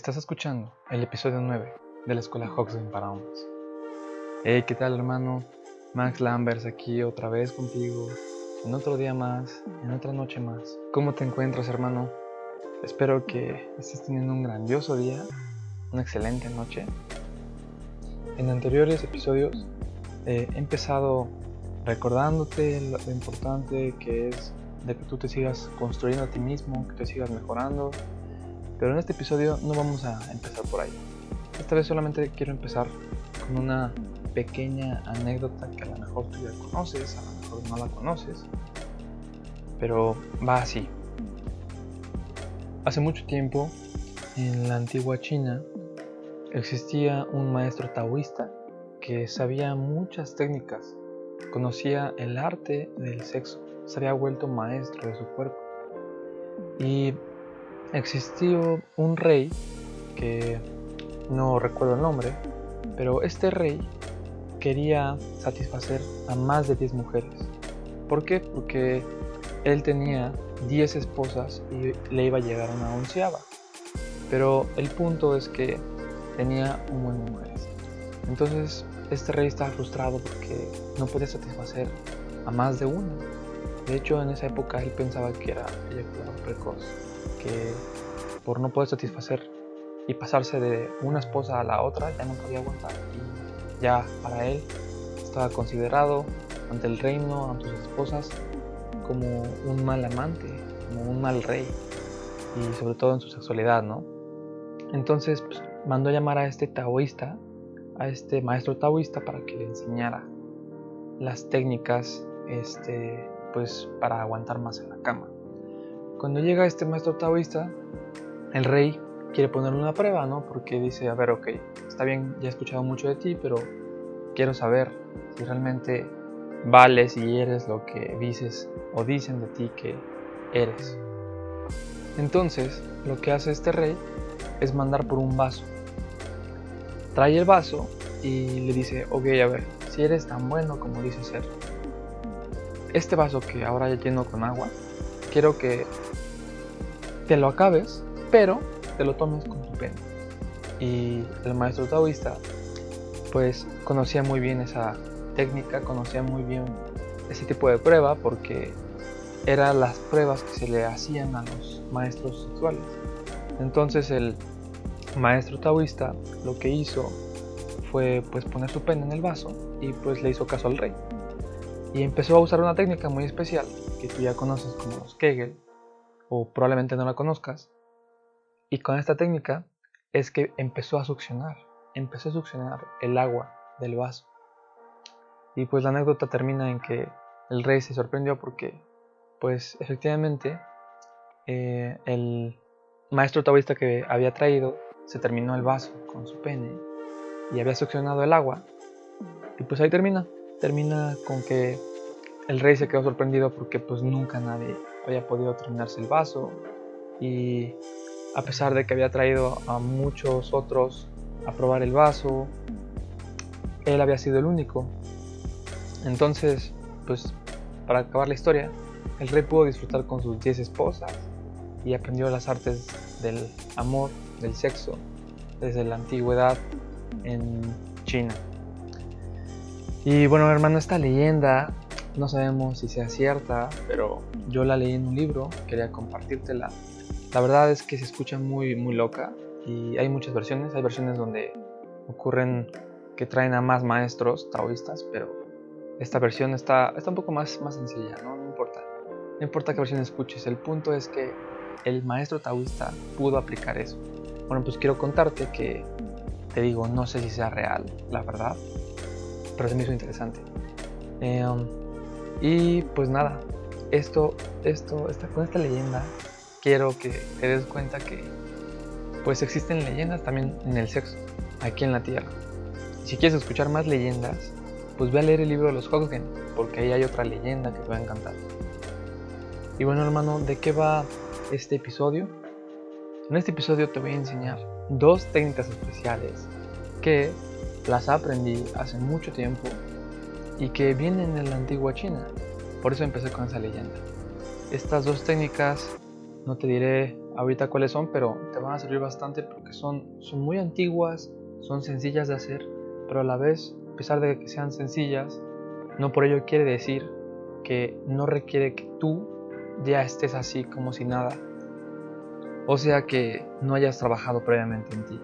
Estás escuchando el episodio 9 de la Escuela Hoxton para Hombres. Hey, ¿qué tal hermano? Max Lambers aquí otra vez contigo, en otro día más, en otra noche más. ¿Cómo te encuentras hermano? Espero que estés teniendo un grandioso día, una excelente noche. En anteriores episodios eh, he empezado recordándote lo importante que es de que tú te sigas construyendo a ti mismo, que te sigas mejorando, pero en este episodio no vamos a empezar por ahí. Esta vez solamente quiero empezar con una pequeña anécdota que a lo mejor tú ya conoces, a lo mejor no la conoces, pero va así. Hace mucho tiempo, en la antigua China, existía un maestro taoísta que sabía muchas técnicas, conocía el arte del sexo, se había vuelto maestro de su cuerpo. Y existió un rey que no recuerdo el nombre, pero este rey quería satisfacer a más de 10 mujeres. ¿Por qué? Porque él tenía 10 esposas y le iba a llegar una onceava. Pero el punto es que tenía un buen de mujeres. Entonces este rey estaba frustrado porque no podía satisfacer a más de una. De hecho en esa época él pensaba que era eyaculador precoz que por no poder satisfacer y pasarse de una esposa a la otra ya no podía aguantar y ya para él estaba considerado ante el reino, ante sus esposas, como un mal amante, como un mal rey y sobre todo en su sexualidad, ¿no? Entonces pues, mandó llamar a este taoísta, a este maestro taoísta para que le enseñara las técnicas este, pues, para aguantar más en la cama. Cuando llega este maestro taoísta, el rey quiere ponerle una prueba, ¿no? Porque dice, a ver, ok, está bien, ya he escuchado mucho de ti, pero quiero saber si realmente vales y eres lo que dices o dicen de ti que eres. Entonces, lo que hace este rey es mandar por un vaso. Trae el vaso y le dice, ok, a ver, si eres tan bueno como dices ser, este vaso que ahora ya lleno con agua, quiero que te lo acabes, pero te lo tomes con tu pene. Y el maestro taoísta, pues conocía muy bien esa técnica, conocía muy bien ese tipo de prueba porque eran las pruebas que se le hacían a los maestros sexuales. Entonces el maestro taoísta lo que hizo fue pues poner su pene en el vaso y pues le hizo caso al rey. Y empezó a usar una técnica muy especial que tú ya conoces como los Kegel, o probablemente no la conozcas. Y con esta técnica es que empezó a succionar, empezó a succionar el agua del vaso. Y pues la anécdota termina en que el rey se sorprendió porque, pues efectivamente, eh, el maestro taoísta que había traído se terminó el vaso con su pene y había succionado el agua. Y pues ahí termina, termina con que el rey se quedó sorprendido porque pues nunca nadie había podido terminarse el vaso y a pesar de que había traído a muchos otros a probar el vaso, él había sido el único. Entonces, pues para acabar la historia, el rey pudo disfrutar con sus 10 esposas y aprendió las artes del amor, del sexo, desde la antigüedad en China. Y bueno, hermano, esta leyenda no sabemos si sea cierta, pero yo la leí en un libro, quería compartírtela. La verdad es que se escucha muy, muy loca y hay muchas versiones. Hay versiones donde ocurren que traen a más maestros taoístas, pero esta versión está, está un poco más, más sencilla, ¿no? No importa. No importa qué versión escuches, el punto es que el maestro taoísta pudo aplicar eso. Bueno, pues quiero contarte que, te digo, no sé si sea real, la verdad, pero se me hizo interesante. Eh, y pues nada, esto, esto, esta, con esta leyenda quiero que te des cuenta que pues existen leyendas también en el sexo, aquí en la Tierra. Si quieres escuchar más leyendas, pues ve a leer el libro de los Hodgen, porque ahí hay otra leyenda que te va a encantar. Y bueno hermano, ¿de qué va este episodio? En este episodio te voy a enseñar dos técnicas especiales que las aprendí hace mucho tiempo y que vienen en la antigua China. Por eso empecé con esa leyenda. Estas dos técnicas, no te diré ahorita cuáles son, pero te van a servir bastante porque son, son muy antiguas, son sencillas de hacer, pero a la vez, a pesar de que sean sencillas, no por ello quiere decir que no requiere que tú ya estés así como si nada. O sea que no hayas trabajado previamente en ti.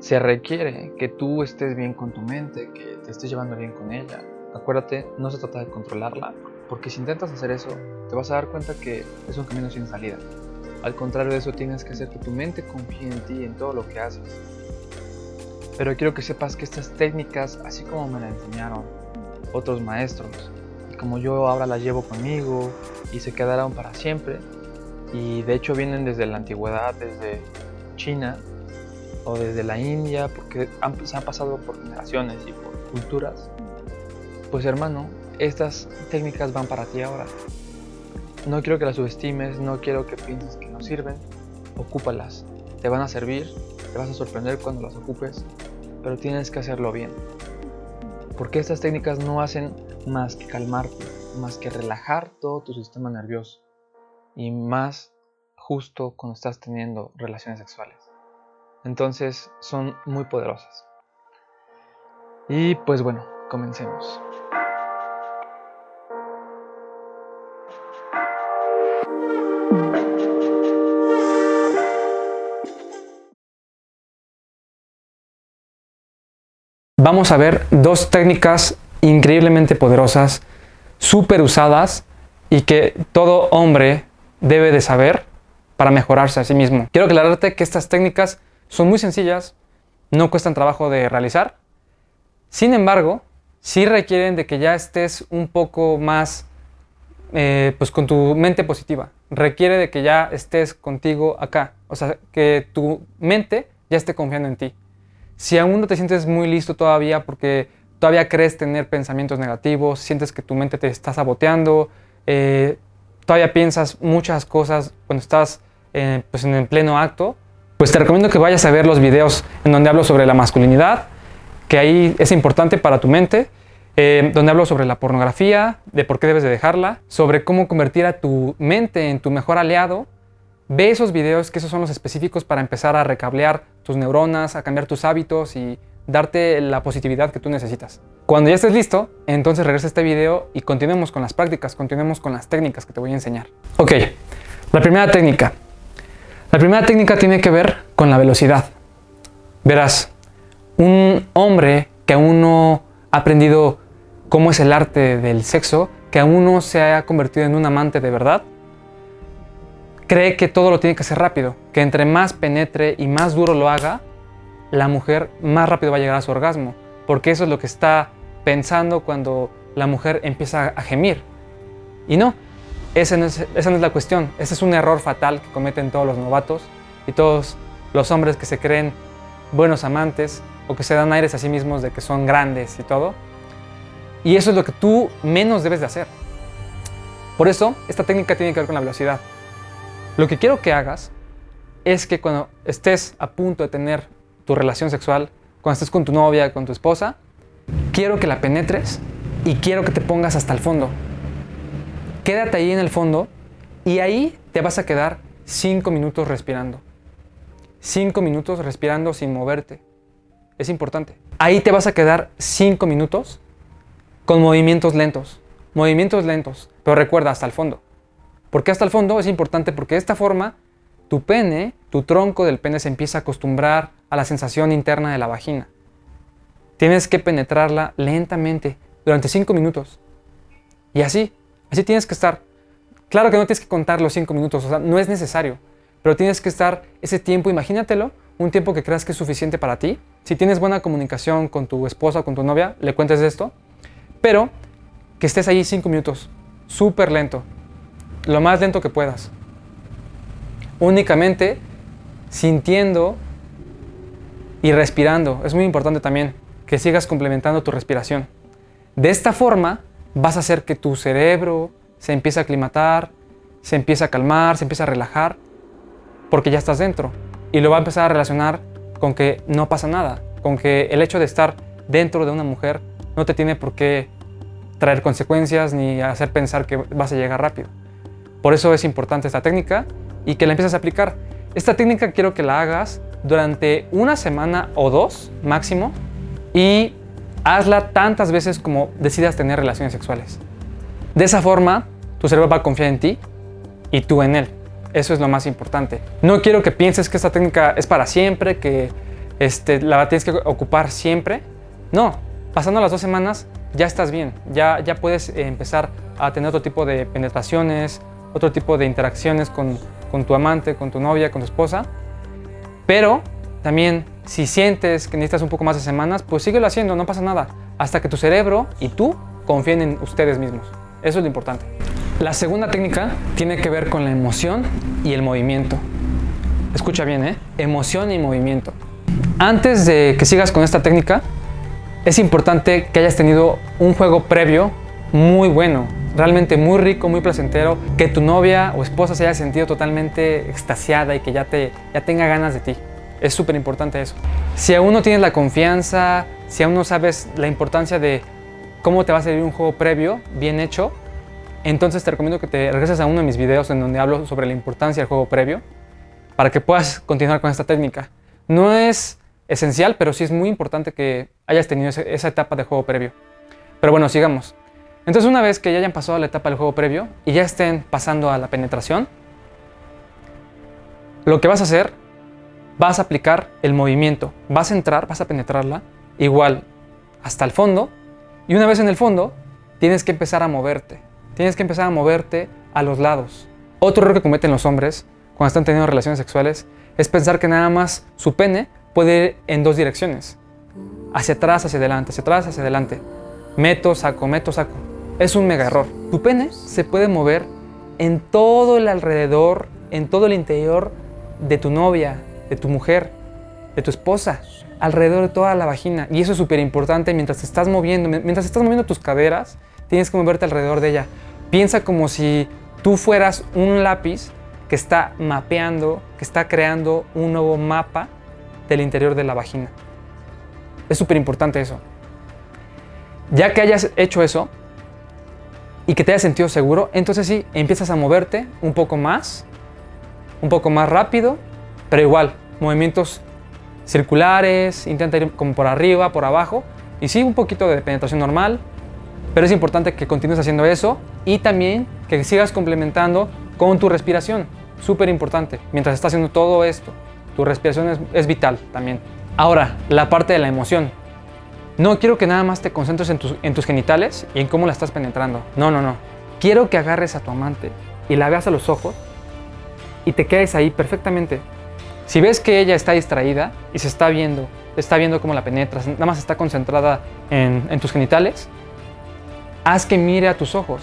Se requiere que tú estés bien con tu mente, que te estés llevando bien con ella. Acuérdate, no se trata de controlarla, porque si intentas hacer eso, te vas a dar cuenta que es un camino sin salida. Al contrario de eso, tienes que hacer que tu mente confíe en ti, en todo lo que haces. Pero quiero que sepas que estas técnicas, así como me las enseñaron otros maestros, y como yo ahora las llevo conmigo y se quedarán para siempre, y de hecho vienen desde la antigüedad, desde China o desde la India, porque se han pasado por generaciones y por culturas, pues hermano, estas técnicas van para ti ahora. No quiero que las subestimes, no quiero que pienses que no sirven, ocúpalas. Te van a servir, te vas a sorprender cuando las ocupes, pero tienes que hacerlo bien. Porque estas técnicas no hacen más que calmarte, más que relajar todo tu sistema nervioso y más justo cuando estás teniendo relaciones sexuales. Entonces son muy poderosas. Y pues bueno, comencemos. vamos a ver dos técnicas increíblemente poderosas, súper usadas y que todo hombre debe de saber para mejorarse a sí mismo. Quiero aclararte que estas técnicas son muy sencillas, no cuestan trabajo de realizar, sin embargo, sí requieren de que ya estés un poco más eh, pues con tu mente positiva. Requiere de que ya estés contigo acá, o sea, que tu mente ya esté confiando en ti. Si aún no te sientes muy listo todavía porque todavía crees tener pensamientos negativos, sientes que tu mente te está saboteando, eh, todavía piensas muchas cosas cuando estás eh, pues en el pleno acto, pues te recomiendo que vayas a ver los videos en donde hablo sobre la masculinidad, que ahí es importante para tu mente, eh, donde hablo sobre la pornografía, de por qué debes de dejarla, sobre cómo convertir a tu mente en tu mejor aliado Ve esos videos, que esos son los específicos para empezar a recablear tus neuronas, a cambiar tus hábitos y darte la positividad que tú necesitas. Cuando ya estés listo, entonces regresa a este video y continuemos con las prácticas, continuemos con las técnicas que te voy a enseñar. Ok, la primera técnica. La primera técnica tiene que ver con la velocidad. Verás, un hombre que aún no ha aprendido cómo es el arte del sexo, que aún no se ha convertido en un amante de verdad, cree que todo lo tiene que hacer rápido, que entre más penetre y más duro lo haga, la mujer más rápido va a llegar a su orgasmo, porque eso es lo que está pensando cuando la mujer empieza a gemir. Y no, esa no, es, la cuestión, ese es un error fatal que cometen todos los novatos y todos los hombres que se creen buenos amantes o que se dan aires a sí mismos de que son grandes y todo. Y eso es lo que tú menos debes de hacer. Por eso, esta técnica tiene que ver con la velocidad. Lo que quiero que hagas es que cuando estés a punto de tener tu relación sexual, cuando estés con tu novia, con tu esposa, quiero que la penetres y quiero que te pongas hasta el fondo. Quédate ahí en el fondo y ahí te vas a quedar cinco minutos respirando. Cinco minutos respirando sin moverte. Es importante. Ahí te vas a quedar cinco minutos con movimientos lentos. Movimientos lentos. Pero recuerda, hasta el fondo. ¿Por qué hasta el fondo? Es importante porque de esta forma tu pene, tu tronco del pene se empieza a acostumbrar a la sensación interna de la vagina. Tienes que penetrarla lentamente durante 5 minutos. Y así, así tienes que estar. Claro que no tienes que contar los 5 minutos, o sea, no es necesario, pero tienes que estar ese tiempo, imagínatelo, un tiempo que creas que es suficiente para ti. Si tienes buena comunicación con tu esposa o con tu novia, le cuentes esto, pero que estés ahí 5 minutos, súper lento, lo más lento que puedas. Únicamente sintiendo y respirando. Es muy importante también que sigas complementando tu respiración. De esta forma vas a hacer que tu cerebro se empiece a aclimatar, se empiece a calmar, se empiece a relajar, porque ya estás dentro. Y lo va a empezar a relacionar con que no pasa nada, con que el hecho de estar dentro de una mujer no te tiene por qué traer consecuencias ni hacer pensar que vas a llegar rápido. Por eso es importante esta técnica y que la empieces a aplicar. Esta técnica quiero que la hagas durante una semana o dos máximo y hazla tantas veces como decidas tener relaciones sexuales. De esa forma, tu cerebro va a confiar en ti y tú en él. Eso es lo más importante. No quiero que pienses que esta técnica es para siempre, que este, la tienes que ocupar siempre. No, pasando las dos semanas ya estás bien, ya, ya puedes empezar a tener otro tipo de penetraciones, otro tipo de interacciones con, con tu amante, con tu novia, con tu esposa. Pero también si sientes que necesitas un poco más de semanas, pues síguelo haciendo, no pasa nada, hasta que tu cerebro y tú confíen en ustedes mismos. Eso es lo importante. La segunda técnica tiene que ver con la emoción y el movimiento. Escucha bien, ¿eh? Emoción y movimiento. Antes de que sigas con esta técnica, es importante que hayas tenido un juego previo muy bueno, realmente muy rico, muy placentero, que tu novia o esposa se haya sentido totalmente extasiada y que ya, te, ya tenga ganas de ti. Es súper importante eso. Si aún no tienes la confianza, si aún no sabes la importancia de cómo te va a salir un juego previo, bien hecho, entonces te recomiendo que te regreses a uno de mis videos en donde hablo sobre la importancia del juego previo para que puedas continuar con esta técnica. No es esencial, pero sí es muy importante que hayas tenido esa etapa de juego previo. Pero bueno, sigamos. Entonces una vez que ya hayan pasado la etapa del juego previo y ya estén pasando a la penetración, lo que vas a hacer vas a aplicar el movimiento, vas a entrar, vas a penetrarla igual hasta el fondo y una vez en el fondo tienes que empezar a moverte, tienes que empezar a moverte a los lados. Otro error que cometen los hombres cuando están teniendo relaciones sexuales es pensar que nada más su pene puede ir en dos direcciones, hacia atrás, hacia adelante, hacia atrás, hacia adelante. Meto, saco, meto, saco. Es un mega error. Tu pene se puede mover en todo el alrededor, en todo el interior de tu novia, de tu mujer, de tu esposa, alrededor de toda la vagina. Y eso es súper importante mientras te estás moviendo, mientras estás moviendo tus caderas, tienes que moverte alrededor de ella. Piensa como si tú fueras un lápiz que está mapeando, que está creando un nuevo mapa del interior de la vagina. Es súper importante eso. Ya que hayas hecho eso y que te hayas sentido seguro, entonces sí, empiezas a moverte un poco más, un poco más rápido pero igual, movimientos circulares, intenta ir como por arriba, por abajo, y sí, un poquito de penetración normal, pero es importante que continúes haciendo eso y también que sigas complementando con tu respiración, súper importante, mientras estás haciendo todo esto, tu respiración es, vital también. Ahora, la parte de la emoción. No quiero que nada más te concentres en tus, en tus genitales y en cómo la estás penetrando. No, no, no. Quiero que agarres a tu amante y la veas a los ojos y te quedes ahí perfectamente si ves que ella está distraída y se está viendo, está viendo cómo la penetras, nada más está concentrada en, tus genitales, haz que mire a tus ojos.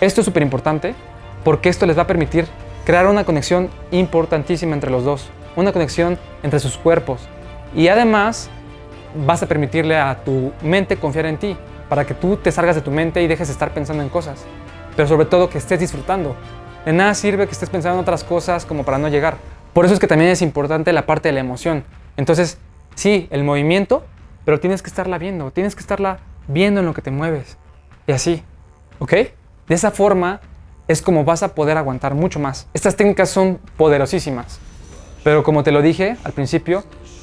Esto es súper importante porque esto les va a permitir crear una conexión importantísima entre los dos, una conexión entre sus cuerpos. Y además vas a permitirle a tu mente confiar en ti, para que tú te salgas de tu mente y dejes de estar pensando en cosas, pero sobre todo que estés disfrutando. De nada sirve que estés pensando en otras cosas como para no llegar. Por eso es que también es importante la parte de la emoción. Entonces, sí, el movimiento, pero tienes que estarla viendo, tienes que estarla viendo en lo que te mueves. Y así, ¿ok? De esa forma es como vas a poder aguantar mucho más. Estas técnicas son poderosísimas, pero como te lo dije al principio,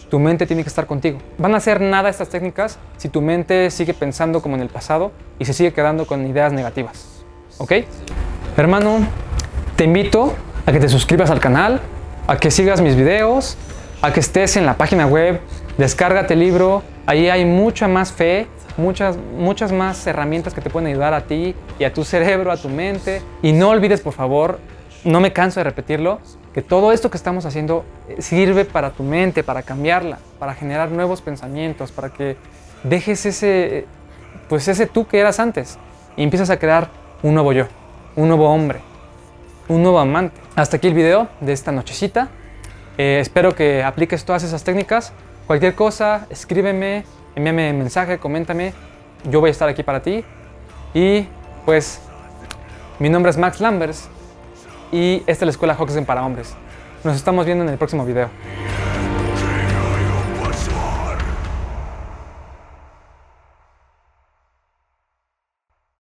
tu mente tiene que estar contigo. Van a hacer nada estas técnicas si tu mente sigue pensando como en el pasado y se sigue quedando con ideas negativas. ¿Ok? Hermano, te invito a que te suscribas al canal, a que sigas mis videos, a que estés en la página web, descárgate el libro, ahí hay mucha más fe, muchas, muchas más herramientas que te pueden ayudar a ti y a tu cerebro, a tu mente. Y no olvides, por favor, no me canso de repetirlo, que todo esto que estamos haciendo eh, sirve para tu mente, para cambiarla, para generar nuevos pensamientos, para que dejes ese, pues ese tú que eras antes y empiezas a crear un nuevo yo, un nuevo hombre, un nuevo amante. Hasta aquí el video de esta nochecita. Eh, espero que apliques todas esas técnicas. Cualquier cosa, escríbeme, envíame mensaje, coméntame. Yo voy a estar aquí para ti. Y pues, mi nombre es Max Lambers y esta es la escuela Hoxen para hombres. Nos estamos viendo en el próximo video.